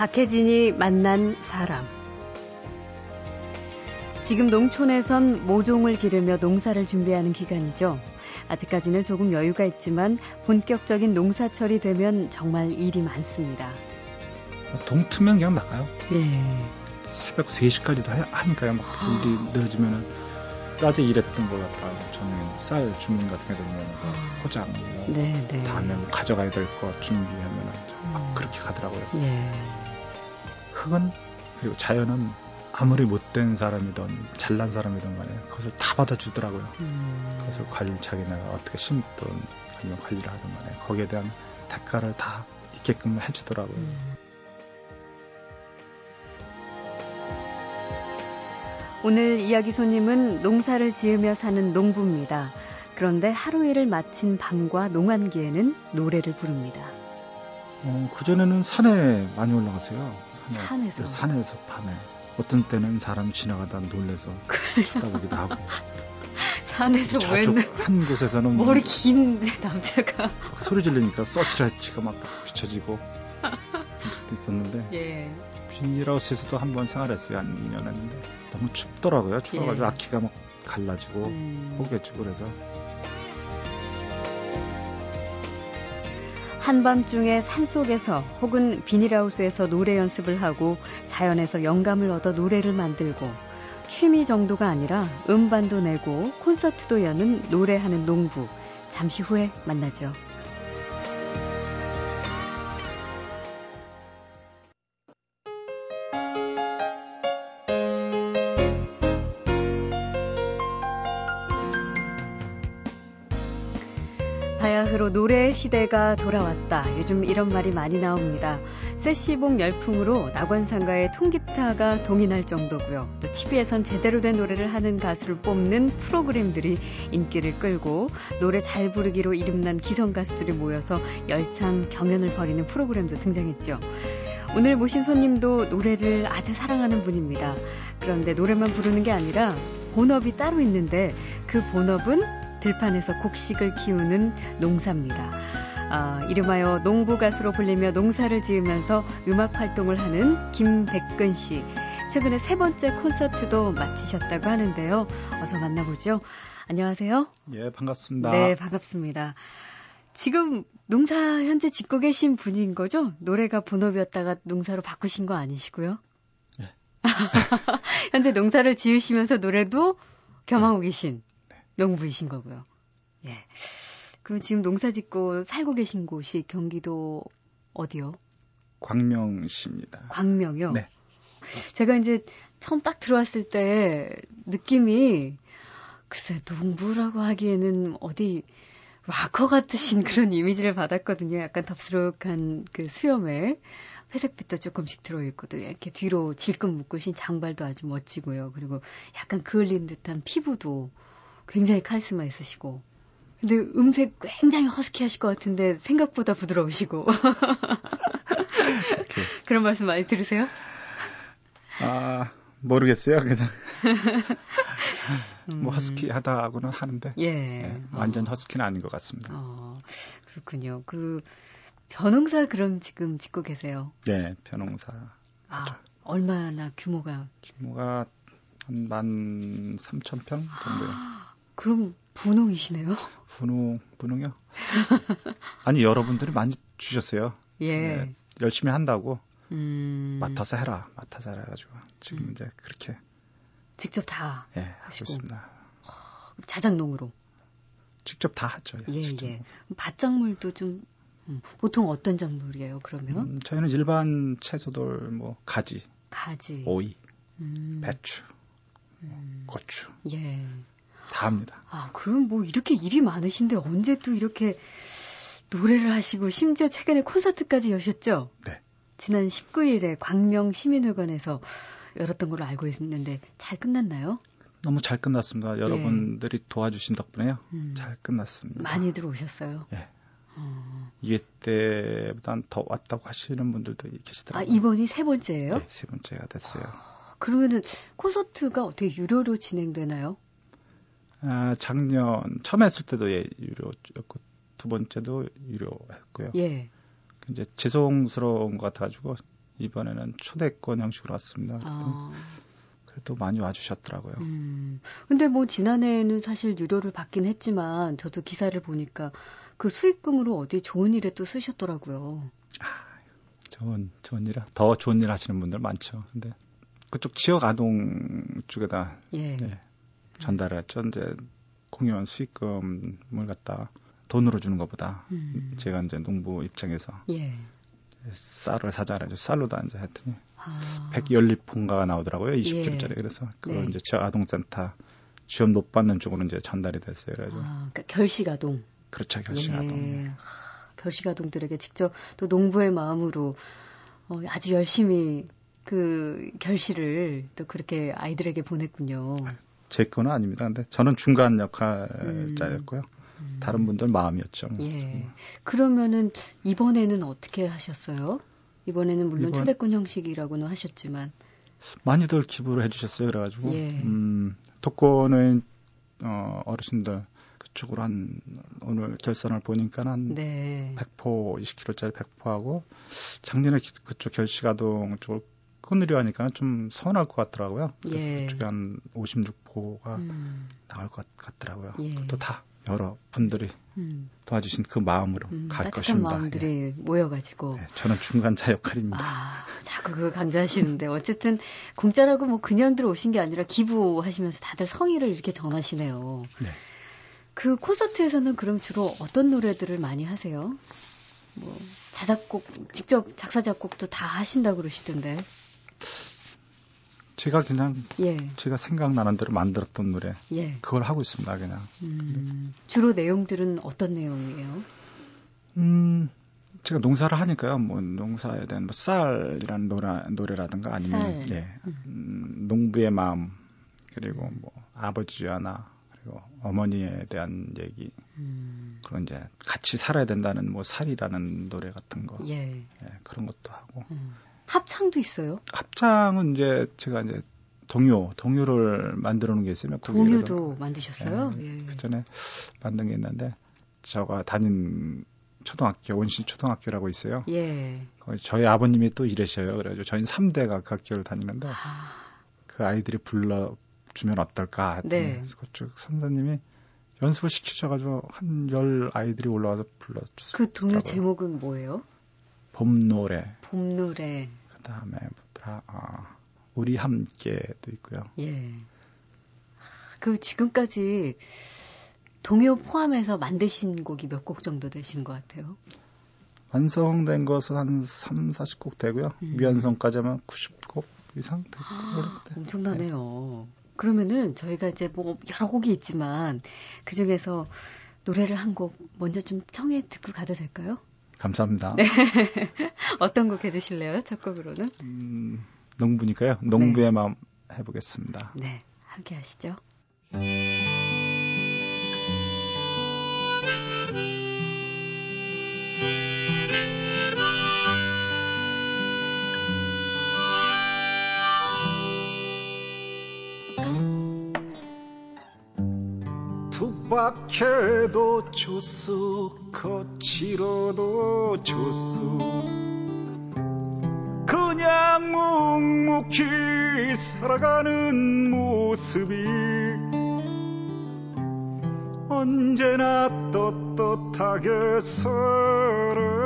박혜진이 만난 사람. 지금 농촌에선 모종을 기르며 농사를 준비하는 기간이죠. 아직까지는 조금 여유가 있지만 본격적인 농사철이 되면 정말 일이 많습니다. 동트면 그냥 나가요. 예. 새벽 3시까지도 하니까요. 막 일이 늦어지면은 낮에 일했던 걸 갖다가 저는 쌀 주문 같은 게 들면 포장 뭐 네, 네. 다음에 뭐 가져가야 될 거 준비하면은 막 음. 그렇게 가더라고요. 예. 흙은 그리고 자연은 아무리 못된 사람이든 잘난 사람이든 간에 그것을 다 받아주더라고요. 음. 그것을 관리 자기네가 어떻게 심든 아니면 관리를 하든 간에 거기에 대한 대가를 다 있게끔 해주더라고요. 음. 오늘 이야기 손님은 농사를 지으며 사는 농부입니다. 그런데 하루 일을 마친 밤과 농한기에는 노래를 부릅니다. 어, 그전에는 산에 많이 올라가세요. 산에, 산에서? 네, 산에서 밤에. 어떤 때는 사람 지나가다 놀래서 쳐다보기도 하고. 산에서 저쪽 웬한 곳에서는 머리 긴 남자가 막 소리 지르니까 서치라이트가 막 비춰지고 그런 적도 있었는데 예. 비닐하우스에서도 한 번 생활했어요. 한 2년 했는데 너무 춥더라고요. 추워가지고 예. 악기가 막 갈라지고 음. 포개지고 그래서 한밤중에 산속에서 혹은 비닐하우스에서 노래 연습을 하고 자연에서 영감을 얻어 노래를 만들고 취미 정도가 아니라 음반도 내고 콘서트도 여는 노래하는 농부. 잠시 후에 만나죠. 노래의 시대가 돌아왔다. 요즘 이런 말이 많이 나옵니다. 세시봉 열풍으로 낙원상가의 통기타가 동인할 정도고요. 또 TV에선 제대로 된 노래를 하는 가수를 뽑는 프로그램들이 인기를 끌고 노래 잘 부르기로 이름난 기성 가수들이 모여서 열창 경연을 벌이는 프로그램도 등장했죠. 오늘 모신 손님도 노래를 아주 사랑하는 분입니다. 그런데 노래만 부르는 게 아니라 본업이 따로 있는데 그 본업은 들판에서 곡식을 키우는 농사입니다. 아, 이름하여 농부 가수로 불리며 농사를 지으면서 음악 활동을 하는 김백근 씨. 최근에 세 번째 콘서트도 마치셨다고 하는데요. 어서 만나보죠. 안녕하세요. 예 반갑습니다. 네, 반갑습니다. 지금 농사 현재 짓고 계신 분인 거죠? 노래가 본업이었다가 농사로 바꾸신 거 아니시고요? 예. 현재 농사를 지으시면서 노래도 겸하고 계신 농부이신 거고요. 예. 그럼 지금 농사 짓고 살고 계신 곳이 경기도 어디요? 광명시입니다. 광명이요? 네. 제가 이제 처음 딱 들어왔을 때 느낌이 글쎄 농부라고 하기에는 어디 락커 같으신 그런 이미지를 받았거든요. 약간 덥수룩한 그 수염에 회색빛도 조금씩 들어있고 또 이렇게 뒤로 질끈 묶으신 장발도 아주 멋지고요. 그리고 약간 그을린 듯한 피부도 굉장히 카리스마 있으시고 근데 음색 굉장히 허스키 하실 것 같은데 생각보다 부드러우시고 그런 말씀 많이 들으세요? 아 모르겠어요. 그냥 음. 뭐 허스키 하다고는 하는데 예. 네, 완전 어. 허스키는 아닌 것 같습니다. 어, 그렇군요. 그 변홍사 그럼 지금 짓고 계세요. 네, 변홍사 아, 얼마나 규모가 규모가 한 만 삼천 평 정도요. 그럼 분홍이시네요. 분홍 분홍요? 아니 여러분들이 많이 주셨어요. 예. 네, 열심히 한다고 음. 맡아서 해라, 맡아서 해라 해가지고 지금 음. 이제 그렇게 직접 다 예 하고 하시고. 있습니다. 자작농으로. 직접 다 하죠. 예, 직접. 예. 밭작물도 좀 음, 보통 어떤 작물이에요? 그러면 음, 저희는 일반 채소들 뭐 가지, 가지. 오이, 음, 배추, 음, 고추 예. 다 합니다. 아, 그럼 뭐 이렇게 일이 많으신데 언제 또 이렇게 노래를 하시고 심지어 최근에 콘서트까지 여셨죠? 네. 지난 19일에 광명 시민회관에서 열었던 걸로 알고 있는데 잘 끝났나요? 너무 잘 끝났습니다. 여러분들이 도와주신 덕분에요. 예. 음, 잘 끝났습니다. 많이 들어오셨어요. 예. 어. 이게 때보단 더 왔다고 하시는 분들도 아, 계시더라고요. 이번이 세 번째예요? 네, 세 번째가 됐어요. 그러면은 콘서트가 어떻게 유료로 진행되나요? 아, 작년 처음 했을 때도 예, 유료였고 두 번째도 유료했고요. 예. 이제 죄송스러운 것 같아가지고 이번에는 초대권 형식으로 왔습니다. 아. 그래도 많이 와주셨더라고요. 음. 근데 뭐 지난해에는 사실 유료를 받긴 했지만 저도 기사를 보니까 그 수익금으로 어디 좋은 일에 또 쓰셨더라고요. 아, 좋은 좋은 일, 더 좋은 일 하시는 분들 많죠. 근데 그쪽 지역 아동 쪽에다 예. 예, 전달을 했죠. 이제 공연 수익금을 갖다 돈으로 주는 것보다 음. 제가 이제 농부 입장에서 예. 쌀을 사자 그래서 쌀로도 이제 했더니 아. 100연립본가가 나오더라고요. 20kg짜리. 예. 그래서 그거 네. 이제 지역 아동센터 지원 못 받는 쪽으로 이제 전달이 됐어요. 그래가지고. 아, 그러니까 결식 아동. 그렇죠, 결식아동. 예. 결식 아동들에게 직접 또 농부의 마음으로 어, 아주 열심히 그 결실을 또 그렇게 아이들에게 보냈군요. 제 거는 아닙니다. 근데 저는 중간 역할자였고요. 음. 다른 분들 마음이었죠. 뭐. 예. 그러면은 이번에는 어떻게 하셨어요? 이번에는 물론 이번... 초대권 형식이라고는 하셨지만 많이들 기부를 해주셨어요. 그래가지고 예. 음, 독거는 어, 어르신들 그쪽으로 한 오늘 결산을 보니까 한 네. 100포 20kg짜리 100포하고 작년에 그쪽 결식아동 쪽을 끊으려 하니까 좀 서운할 것 같더라고요. 그래서 예. 그쪽에 한 56포가 음. 나올 것 같더라고요. 예. 또다 여러 분들이 음. 도와주신 그 마음으로 음, 갈 것입니다. 마음들이 예. 모여가지고. 네, 저는 중간자 역할입니다. 아, 자꾸 그걸 강조하시는데 어쨌든 공짜라고 뭐 그냥 들어오신 게 아니라 기부하시면서 다들 성의를 이렇게 전하시네요. 네. 그 콘서트에서는 그럼 주로 어떤 노래들을 많이 하세요? 뭐 자작곡 직접 작사 작곡도 다 하신다고 그러시던데. 제가 그냥 예. 제가 생각나는 대로 만들었던 노래 예. 그걸 하고 있습니다 그냥. 음, 주로 내용들은 어떤 내용이에요? 음 제가 농사를 하니까요. 뭐 농사에 대한 뭐 쌀이라는 노래 노래라든가 아니면 쌀. 예 음, 농부의 마음 그리고 뭐 아버지와 나 그리고 어머니에 대한 얘기 음. 그런 이제 같이 살아야 된다는 뭐 살이라는 노래 같은 거 예. 예 그런 것도 하고. 음. 합창도 있어요? 합창은 이제 제가 이제 동요, 동요를 만들어 놓은 게 있으면 동요도 만드셨어요? 예, 예. 그 전에 만든 게 있는데 제가 다닌 초등학교 원신 초등학교라고 있어요. 예. 거기 저희 아버님이 또 일하셔요. 그래가지고 저희 3대가 그 학교를 다니는데 아. 그 아이들이 불러 주면 어떨까 네. 그쪽 선생님이 연습을 시키셔가지고 한 열 아이들이 올라와서 불러줬어요. 그 동요 제목은 뭐예요? 봄 노래. 봄 노래. 그 다음에 어, 우리 함께도 있고요. 예. 그 지금까지 동요 포함해서 만드신 곡이 몇 곡 정도 되시는 것 같아요? 완성된 것은 한 3, 40곡 되고요. 음. 미완성까지 하면 90곡 이상 되고 아, 엄청나네요. 네. 그러면은 저희가 이제 뭐 여러 곡이 있지만 그 중에서 노래를 한 곡 먼저 좀 청해 듣고 가도 될까요? 감사합니다. 네. 어떤 곡 해주실래요? 첫 곡으로는? 음, 농부니까요. 농부의 네. 마음 해보겠습니다. 네, 함께 하시죠. 박해도 좋소 거칠어도 좋소 그냥 묵묵히 살아가는 모습이 언제나 떳떳하게 살아가는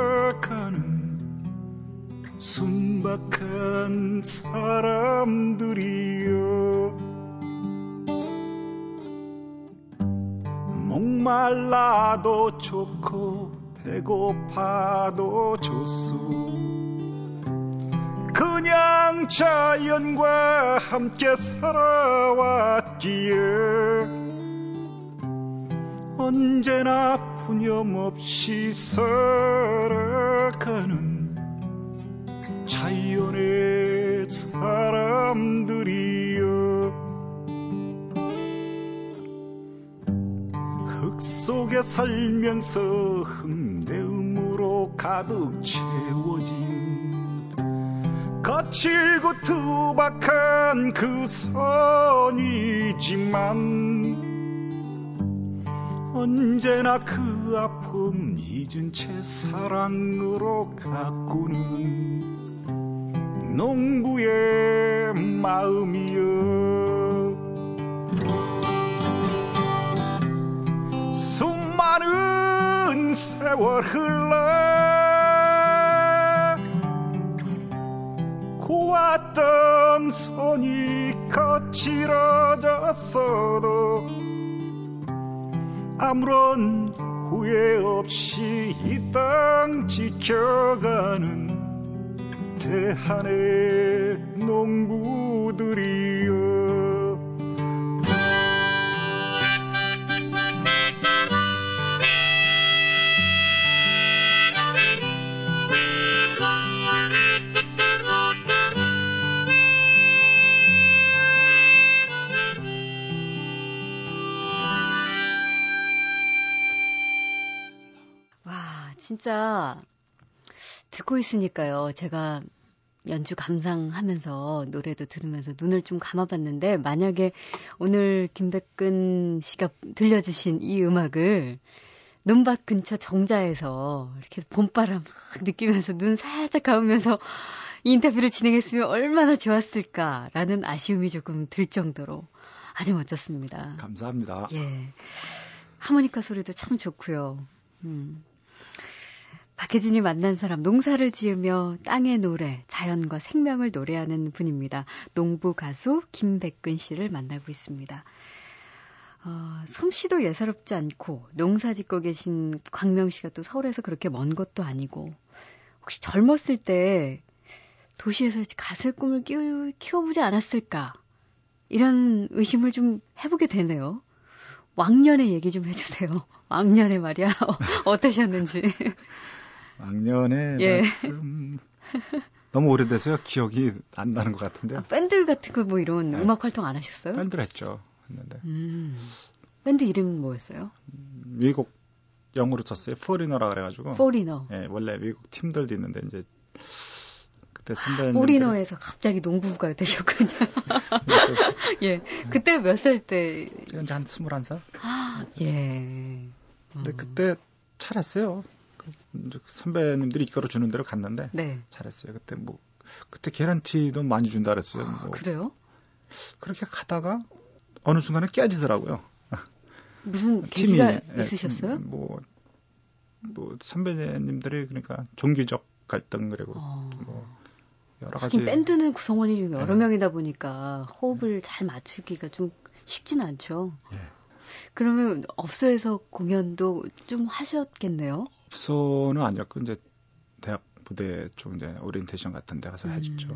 순박한 사람들이 말라도 좋고 배고파도 좋소. 그냥 자연과 함께 살아왔기에 언제나 푸념 없이 살아 속에 살면서 흠내음으로 가득 채워진 거칠고 투박한 그 선이지만 언제나 그 아픔 잊은 채 사랑으로 가꾸는 농부의 마음이여 많은 세월 흘러 고왔던 손이 거칠어졌어도 아무런 후회 없이 이 땅 지켜가는 대한의 농부들이여 진짜 듣고 있으니까요. 제가 연주 감상하면서 노래도 들으면서 눈을 좀 감아봤는데 만약에 오늘 김백근 씨가 들려주신 이 음악을 눈밭 근처 정자에서 이렇게 봄바람 막 느끼면서 눈 살짝 감으면서 이 인터뷰를 진행했으면 얼마나 좋았을까라는 아쉬움이 조금 들 정도로 아주 멋졌습니다. 감사합니다. 예. 하모니카 소리도 참 좋고요. 음. 박혜진이 만난 사람, 농사를 지으며 땅의 노래, 자연과 생명을 노래하는 분입니다. 농부 가수 김백근 씨를 만나고 있습니다. 어, 솜씨도 예사롭지 않고 농사 짓고 계신 광명 씨가 또 서울에서 그렇게 먼 것도 아니고 혹시 젊었을 때 도시에서 가수의 꿈을 키우, 키워보지 않았을까 이런 의심을 좀 해보게 되네요. 왕년의 얘기 좀 해주세요. 왕년에 말이야 어떠셨는지. 왕년의 예. 말씀. 너무 오래돼서요. 기억이 안 나는 것 같은데. 아, 밴드 같은 거 뭐 이런 네. 음악 활동 안 하셨어요? 밴드를 했죠. 했는데. 음. 밴드 이름 뭐였어요? 미국 영어로 쳤어요. Foreigner라 그래가지고. Foreigner. 예, 원래 미국 팀들도 있는데 이제 그때 선배님. 포리너에서 갑자기 농부가 되셨군요. 예, 그때 몇 살 때? 제가 이제 한 스물한 살. 아, 예. 근데 그때 잘했어요. 선배님들이 이끌어 주는 대로 갔는데 네. 잘했어요. 그때 뭐 그때 계란티도 많이 준다 그랬어요. 아, 뭐 그래요? 그렇게 가다가 어느 순간에 깨지더라고요. 무슨 계기가 팀이, 예, 있으셨어요? 뭐, 뭐 선배님들이 그러니까 종교적 갈등 그리고 어. 뭐 여러 가지 밴드는 구성원이 좀 여러 네. 명이다 보니까 호흡을 잘 맞추기가 좀 쉽지는 않죠. 네. 그러면 업소에서 공연도 좀 하셨겠네요. 업소는 아니었고 이제 대학 부대 쪽 이제 오리엔테이션 같은 데 가서 음. 해줬죠.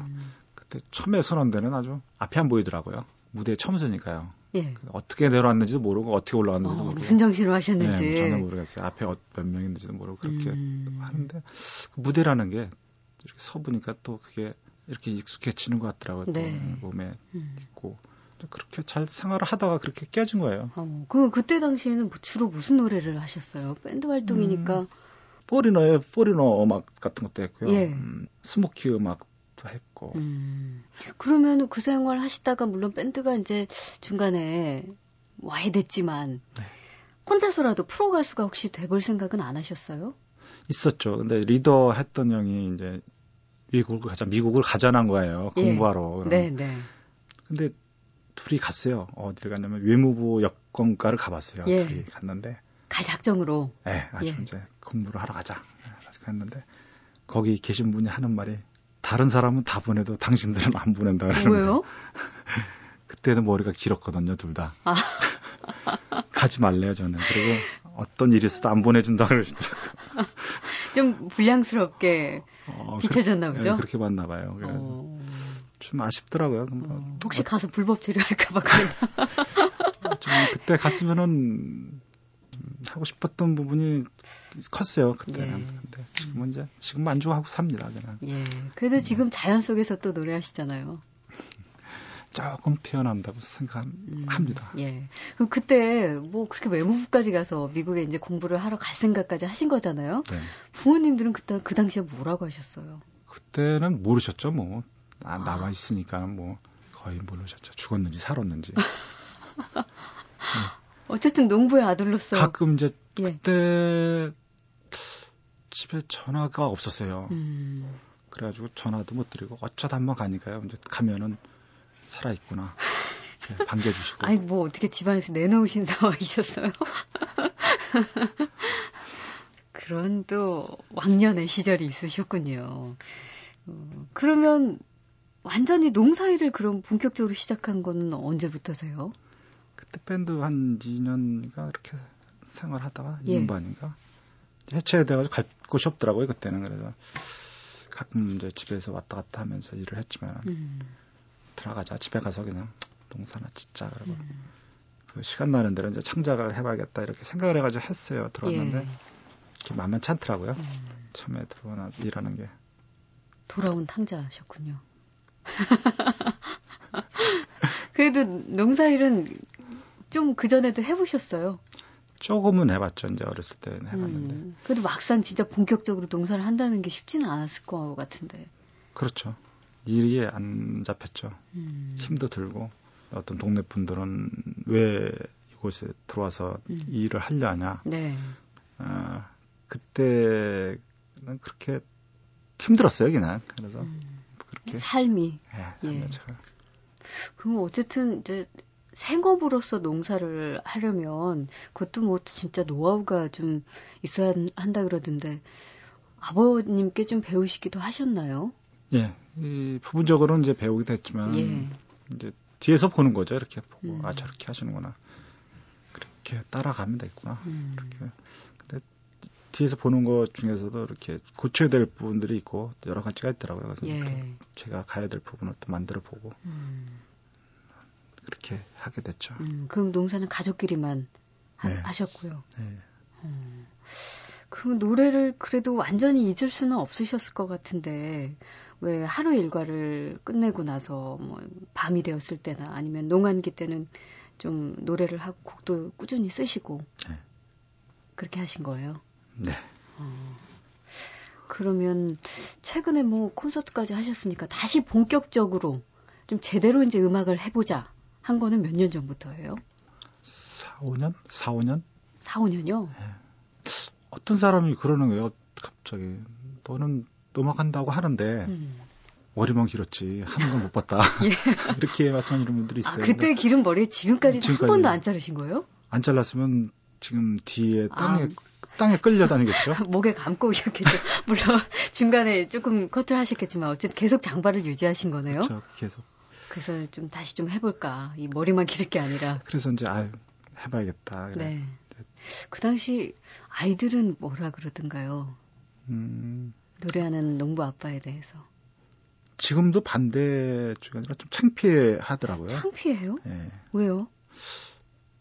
그때 처음에 섰는데는 아주 앞에 안 보이더라고요. 무대에 처음 서니까요. 예. 어떻게 내려왔는지도 모르고 어떻게 올라왔는지도 어, 모르고 무슨 정신으로 하셨는지 네, 전혀 모르겠어요. 앞에 어, 몇 명인지도 모르고 그렇게 음. 하는데 그 무대라는 게 이렇게 서 보니까 또 그게 이렇게 익숙해지는 것 같더라고요. 네. 또 몸에 음. 있고 그렇게 잘 생활을 하다가 그렇게 깨진 거예요. 어, 그럼 그때 당시에는 주로 무슨 노래를 하셨어요? 밴드 활동이니까. 음, 포리너의 포리너 음악 같은 것도 했고요. 예. 음, 스모키 음악도 했고. 음. 그러면 그 생활 하시다가 물론 밴드가 이제 중간에 와야 됐지만 네. 혼자서라도 프로 가수가 혹시 돼볼 생각은 안 하셨어요? 있었죠. 근데 리더 했던 형이 이제 미국을 가자 미국을 가자는 거예요. 예. 공부하러. 예. 네, 네. 근데 둘이 갔어요. 어디를 갔냐면 외무부 여권과를 가봤어요. 예. 둘이 갔는데 갈 작정으로. 네, 아주 예. 이제 공부를 하러 가자. 했는데 거기 계신 분이 하는 말이 다른 사람은 다 보내도 당신들은 안 보낸다. 왜요? 그때는 머리가 길었거든요, 둘 다. 아. 가지 말래요, 저는. 그리고 어떤 일이 있어도 안 보내준다 그러시더라고요. 좀 불량스럽게 어, 비춰졌나 보죠? 네, 그렇게 봤나 봐요. 어... 좀 아쉽더라고요. 어, 혹시 가서 불법 체류할까봐 그랬나? 좀 그때 갔으면은 하고 싶었던 부분이 컸어요 그때는. 예. 근데 지금은 이제 지금 만족하고 삽니다 그냥. 예. 그래도 네. 지금 자연 속에서 또 노래하시잖아요. 조금 표현한다고 생각합니다. 음, 예. 그럼 그때 뭐 그렇게 외무부까지 가서 미국에 이제 공부를 하러 갈 생각까지 하신 거잖아요. 네. 부모님들은 그때 그 당시에 뭐라고 하셨어요? 그때는 모르셨죠, 뭐. 아, 남아 있으니까 뭐 거의 모르셨죠. 죽었는지 살았는지. 네. 어쨌든 농부의 아들로서 가끔 이제 예. 그때 집에 전화가 없었어요. 음. 그래가지고 전화도 못 드리고 어쩌다 한번 가니까요. 이제 가면은 살아 있구나. 네, 반겨주시고. 아니 뭐 어떻게 집안에서 내놓으신 상황이셨어요? 그런 또 왕년의 시절이 있으셨군요. 어, 그러면 완전히 농사일을 그럼 본격적으로 시작한 건 언제부터세요? 그때 밴드 한 2년인가 이렇게 생활하다가 예. 2년 반인가 해체돼가지고 갈 곳이 없더라고요 그때는 그래서 가끔 이제 집에서 왔다 갔다 하면서 일을 했지만 음. 들어가자 집에 가서 그냥 농사나 짓자 그러고 음. 그 시간 나는 대로 이제 창작을 해봐야겠다 이렇게 생각을 해가지고 했어요 들어왔는데 예. 이렇게 만만치 않더라고요 음. 처음에 들어오나 일하는 게 돌아온 탕자셨군요. 그래도 농사일은 좀 그전에도 해보셨어요? 조금은 해봤죠. 이제 어렸을 때는 해봤는데. 음, 그래도 막상 진짜 본격적으로 농사를 한다는 게 쉽지는 않았을 것 같은데. 그렇죠. 일이 안 잡혔죠. 음. 힘도 들고 어떤 동네 분들은 왜 이곳에 들어와서 음. 일을 하려 하냐. 네. 아, 그때는 그렇게 힘들었어요, 그냥. 그래서 음. 그렇게 삶이. 예. 예. 그럼 어쨌든 이제 생업으로서 농사를 하려면 그것도 뭐 진짜 노하우가 좀 있어야 한다 그러던데 아버님께 좀 배우시기도 하셨나요? 예, 이 부분적으로는 이제 배우기도 했지만 예. 이제 뒤에서 보는 거죠. 이렇게 보고 음. 아 저렇게 하시는구나. 그렇게 따라가면 되겠구나. 음. 그렇게. 근데 뒤에서 보는 것 중에서도 이렇게 고쳐야 될 부분들이 있고 여러 가지가 있더라고요. 그래서 예. 제가 가야 될 부분을 또 만들어 보고. 음. 그렇게 하게 됐죠. 음, 그럼 농사는 가족끼리만 하, 네. 셨고요 네. 음, 그럼 노래를 그래도 완전히 잊을 수는 없으셨을 것 같은데 왜 하루 일과를 끝내고 나서 뭐 밤이 되었을 때나 아니면 농한기 때는 좀 노래를 하고 곡도 꾸준히 쓰시고 네. 그렇게 하신 거예요? 네. 어, 그러면 최근에 뭐 콘서트까지 하셨으니까 다시 본격적으로 좀 제대로 이제 음악을 해보자 한 거는 몇 년 전부터예요? 4, 5년? 4, 5년? 4, 5년요? 네. 어떤 사람이 그러는 거예요, 갑자기. 너는 음악 한다고 하는데, 음. 머리만 길었지, 하는 건 못 봤다. 예. 이렇게 말씀하시는 분들이 있어요. 아, 그때 기른 머리에 지금까지, 지금까지, 한 번도 안 자르신 거예요? 안 잘랐으면 지금 뒤에 땅에, 아. 땅에 끌려다니겠죠? 목에 감고 오셨겠죠. 물론 중간에 조금 커트를 하셨겠지만 어쨌든 계속 장발을 유지하신 거네요. 그렇죠. 계속. 그래서 좀 다시 좀 해볼까. 이 머리만 기를 게 아니라. 그래서 이제 아 해봐야겠다. 네. 그 당시 아이들은 뭐라 그러던가요? 음. 노래하는 농부 아빠에 대해서. 지금도 반대 쪽이 아니라 좀 창피해 하더라고요. 창피해요? 네. 왜요?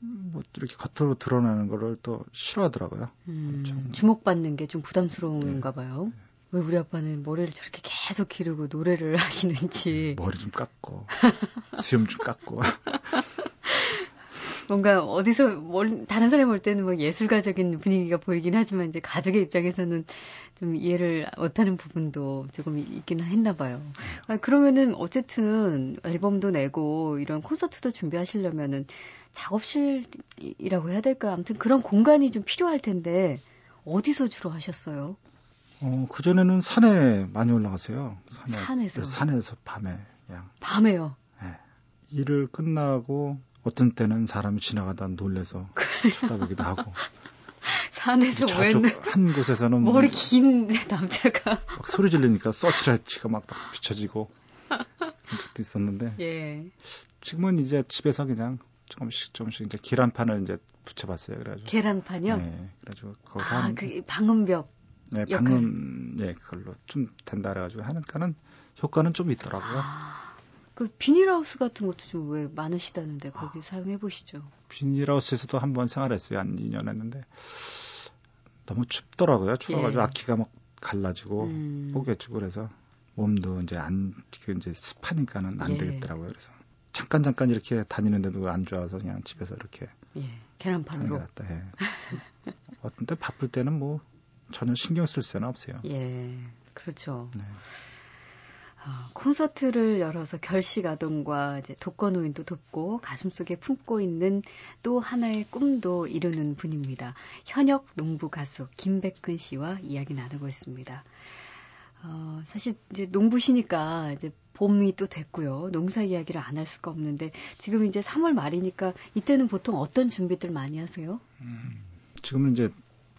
뭐 이렇게 겉으로 드러나는 거를 또 싫어하더라고요. 음, 주목받는 게 좀 부담스러운가 네. 봐요. 네. 왜 우리 아빠는 머리를 저렇게 계속 기르고 노래를 하시는지. 머리 좀 깎고, 수염 좀 깎고. 뭔가 어디서 다른 사람이 볼 때는 뭐 예술가적인 분위기가 보이긴 하지만 이제 가족의 입장에서는 좀 이해를 못하는 부분도 조금 있긴 했나 봐요. 아, 그러면은 어쨌든 앨범도 내고 이런 콘서트도 준비하시려면은 작업실이라고 해야 될까? 아무튼 그런 공간이 좀 필요할 텐데 어디서 주로 하셨어요? 어, 그전에는 산에 많이 올라가세요. 산에, 산에서? 네, 산에서 밤에, 그냥. 밤에요? 네. 일을 끝나고 어떤 때는 사람이 지나가다 놀래서 쳐다보기도 하고. 산에서 왜한 곳에서는 머리 긴 남자가 막 소리 지르니까 서치라이치가 막, 막 비춰지고 그런 적도 있었는데 예. 지금은 이제 집에서 그냥 조금씩 조금씩 이제 계란판을 이제 붙여봤어요. 그래가지고 계란판요? 네, 그래가지고 거기서 아, 그 방음벽 네, 방음 예 그걸로 좀 된다 그래가지고 하니까는 효과는 좀 있더라고요. 아, 그 비닐하우스 같은 것도 좀 왜 많으시다는데 거기 아, 사용해 보시죠. 비닐하우스에서도 한 번 생활했어요. 한 2년 했는데 너무 춥더라고요. 추워가지고 예. 악기가 막 갈라지고 음. 뽀개지고 그래서 몸도 이제 안그 이제 습하니까는 안 예. 되겠더라고요. 그래서 잠깐 잠깐 이렇게 다니는데도 안 좋아서 그냥 집에서 이렇게 예. 계란판으로. 갔다 해. 어떤 때 바쁠 때는 뭐 전혀 신경 쓸 새는 없어요. 예, 그렇죠. 네. 어, 콘서트를 열어서 결식 아동과 이제 독거노인도 돕고 가슴 속에 품고 있는 또 하나의 꿈도 이루는 분입니다. 현역 농부 가수 김백근 씨와 이야기 나누고 있습니다. 어, 사실 이제 농부시니까 이제 봄이 또 됐고요. 농사 이야기를 안 할 수가 없는데 지금 이제 3월 말이니까 이때는 보통 어떤 준비들 많이 하세요? 음, 지금은 이제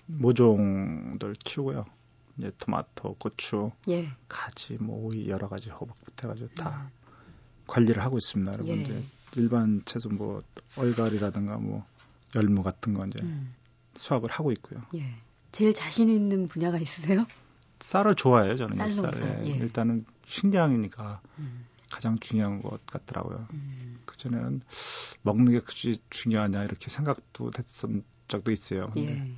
모종들 키우고요. 이제 토마토, 고추, 예. 가지, 뭐 오이 여러 가지 허브부터 해가지고 다 음. 관리를 하고 있습니다. 그리고 예. 이제 일반 채소 뭐 얼갈이라든가 뭐 열무 같은 거 이제 음. 수확을 하고 있고요. 예. 제일 자신 있는 분야가 있으세요? 쌀을 좋아해요, 저는. 쌀 쌀을. 예. 일단은 식량이니까 음. 가장 중요한 것 같더라고요. 음. 그 전에는 먹는 게 그지 중요하냐 이렇게 생각도 했던 적도 있어요. 근데 예.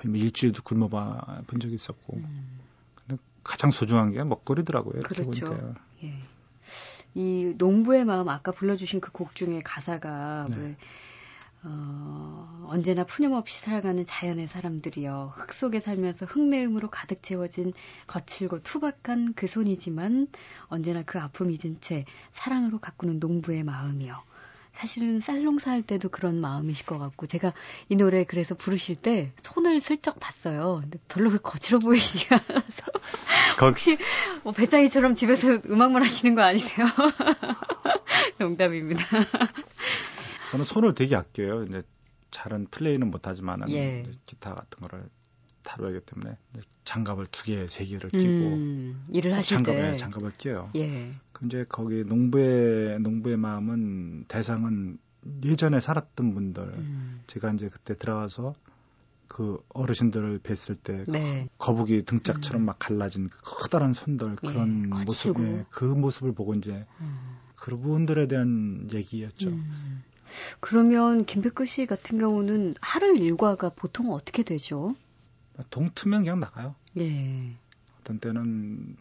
거의 뭐 일주일도 굶어봐 본 적이 있었고. 음. 근데 가장 소중한 게 먹거리더라고요. 이렇게 그렇죠. 보니까요. 예. 이 농부의 마음 아까 불러주신 그 곡 중에 가사가 네. 왜 어, 언제나 푸념 없이 살아가는 자연의 사람들이여 흙 속에 살면서 흙내음으로 가득 채워진 거칠고 투박한 그 손이지만 언제나 그 아픔 잊은 채 사랑으로 가꾸는 농부의 마음이여 사실은 쌀농사 할 때도 그런 마음이실 것 같고 제가 이 노래 그래서 부르실 때 손을 슬쩍 봤어요. 근데 별로 거칠어 보이지가 않아서 혹시 뭐 배짱이처럼 집에서 음악만 하시는 거 아니세요? 농담입니다. 저는 손을 되게 아껴요. 이제 잘은 플레이는 못하지만은 예. 기타 같은 거를 다뤄야 때문에 장갑을 두 개, 세 개를 끼고 음, 일을 하실 장갑에, 때 장갑을 끼요. 예. 그럼 이제 거기 농부의 농부의 마음은 대상은 예전에 살았던 분들. 음. 제가 이제 그때 들어가서 그 어르신들을 뵀을 때 네. 거북이 등짝처럼 음. 막 갈라진 그 커다란 손들 예, 그런 예, 모습에 그 모습을 보고 이제 음. 그분들에 대한 얘기였죠. 음. 그러면 김백근 씨 같은 경우는 하루 일과가 보통 어떻게 되죠? 동트면 그냥 나가요. 예. 어떤 때는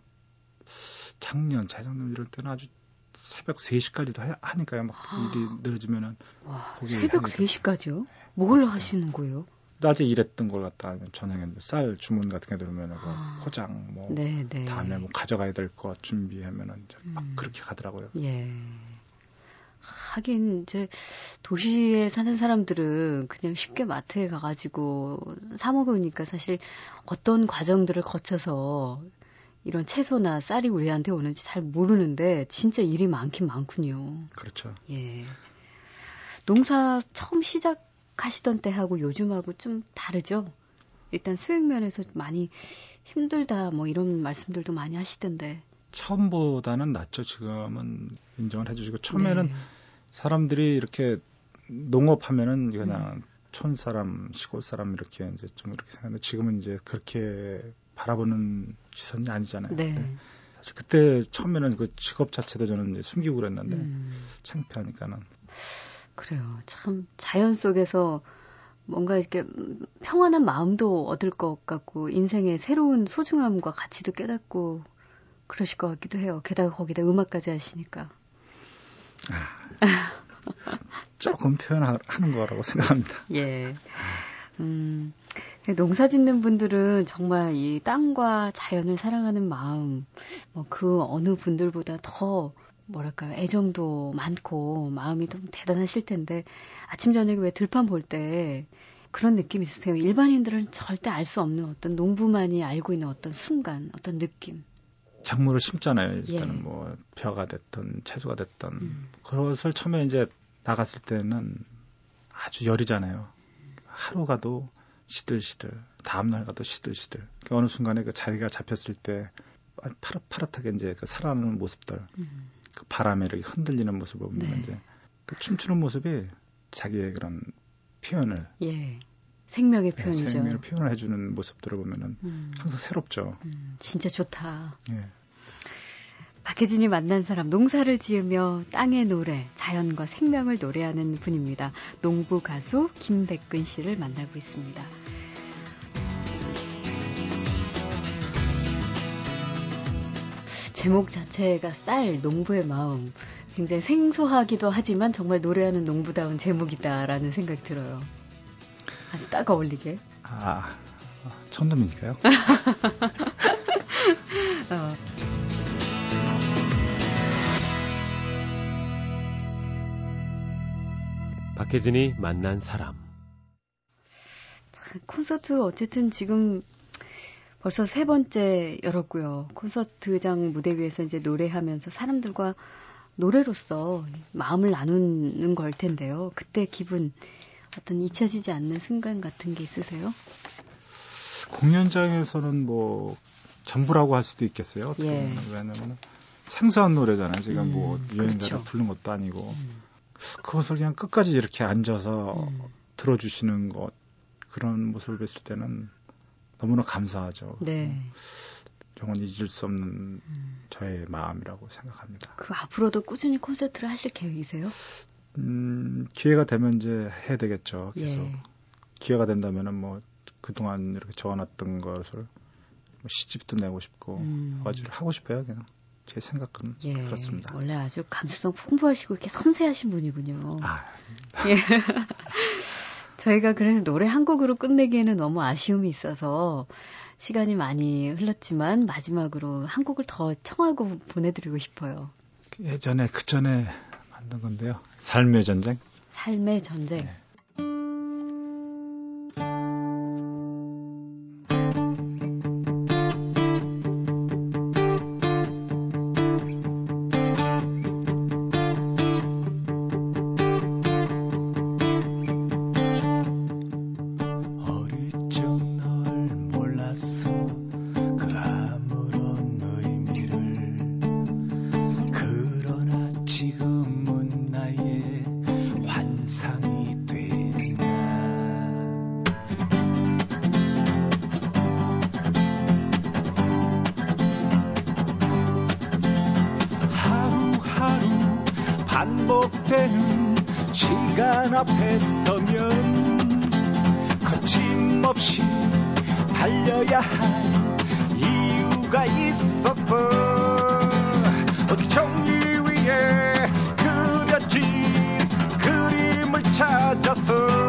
작년, 재작년 이럴 때는 아주 새벽 3시까지도 하, 하니까요. 막 일이 늘어지면은. 와, 새벽 3시까지요? 뭘 그렇죠. 하시는 거예요? 낮에 일했던 걸 갖다 저녁에 쌀 주문 같은 게 들어오면 그 아. 포장 뭐 네네. 네. 다음에 뭐 가져가야 될거 준비하면은 막 음. 그렇게 가더라고요. 예. 하긴 이제 도시에 사는 사람들은 그냥 쉽게 마트에 가가지고 사 먹으니까 사실 어떤 과정들을 거쳐서 이런 채소나 쌀이 우리한테 오는지 잘 모르는데 진짜 일이 많긴 많군요. 그렇죠. 예. 농사 처음 시작하시던 때하고 요즘하고 좀 다르죠? 일단 수익 면에서 많이 힘들다 뭐 이런 말씀들도 많이 하시던데. 처음보다는 낫죠. 지금은 인정을 해주시고 처음에는 네. 사람들이 이렇게 농업하면은 그냥 음. 촌 사람, 시골 사람 이렇게 이제 좀 이렇게 생각하는데 지금은 이제 그렇게 바라보는 시선이 아니잖아요. 네. 네. 사실 그때 처음에는 그 직업 자체도 저는 이제 숨기고 그랬는데 음. 창피하니까는. 그래요. 참 자연 속에서 뭔가 이렇게 평안한 마음도 얻을 것 같고 인생의 새로운 소중함과 가치도 깨닫고 그러실 것 같기도 해요. 게다가 거기다 음악까지 하시니까. 아, 조금 표현하는 거라고 생각합니다. 예. 음, 농사 짓는 분들은 정말 이 땅과 자연을 사랑하는 마음, 뭐 그 어느 분들보다 더 뭐랄까요, 애정도 많고 마음이 좀 대단하실 텐데 아침 저녁에 왜 들판 볼 때 그런 느낌 있으세요? 일반인들은 절대 알 수 없는 어떤 농부만이 알고 있는 어떤 순간, 어떤 느낌. 작물을 심잖아요. 일단은 예. 뭐 벼가 됐든 채소가 됐든 음. 그것을 처음에 이제 나갔을 때는 아주 열이잖아요. 하루 가도 시들시들 다음 날 가도 시들시들 그 어느 순간에 그 자리가 잡혔을 때 파릇파릇하게 이제 그 살아나는 모습들 음. 그 바람에 이렇게 흔들리는 모습을 보면 네. 이제 그 춤추는 모습이 자기의 그런 표현을 예. 생명의 네, 표현이죠. 네, 생명을 표현을 해주는 모습들을 보면은 음. 항상 새롭죠. 음, 진짜 좋다. 예. 박혜진이 만난 사람, 농사를 지으며 땅의 노래, 자연과 생명을 노래하는 분입니다. 농부 가수 김백근 씨를 만나고 있습니다. 제목 자체가 쌀, 농부의 마음. 굉장히 생소하기도 하지만 정말 노래하는 농부다운 제목이다라는 생각이 들어요. 아주 딱 어울리게. 아, 천놈이니까요. 어. 박혜진이 만난 사람. 콘서트 어쨌든 지금 벌써 세 번째 열었고요. 콘서트장 무대 위에서 이제 노래하면서 사람들과 노래로서 마음을 나누는 걸 텐데요. 그때 기분 어떤 잊혀지지 않는 순간 같은 게 있으세요? 공연장에서는 뭐 전부라고 할 수도 있겠어요. 예. 왜냐면 생소한 노래잖아요. 제가 뭐 음, 뭐 유행가를 그렇죠. 부른 것도 아니고 음. 그것을 그냥 끝까지 이렇게 앉아서 음. 들어주시는 것 그런 모습을 뵀을 때는 너무나 감사하죠. 네. 영원히 잊을 수 없는 음. 저의 마음이라고 생각합니다. 그 앞으로도 꾸준히 콘서트를 하실 계획이세요? 음, 기회가 되면 이제 해야 되겠죠. 계속 예. 기회가 된다면은 뭐 그동안 이렇게 적어놨던 것을 뭐 시집도 내고 싶고 음. 가지를 하고 싶어요. 그냥 제 생각은 예. 그렇습니다. 원래 아주 감수성 풍부하시고 이렇게 섬세하신 분이군요. 아, 예. 저희가 그래서 노래 한 곡으로 끝내기에는 너무 아쉬움이 있어서 시간이 많이 흘렀지만 마지막으로 한 곡을 더 청하고 보내드리고 싶어요. 예전에 그 전에 만든 건데요. 삶의 전쟁. 삶의 전쟁. 네. 그림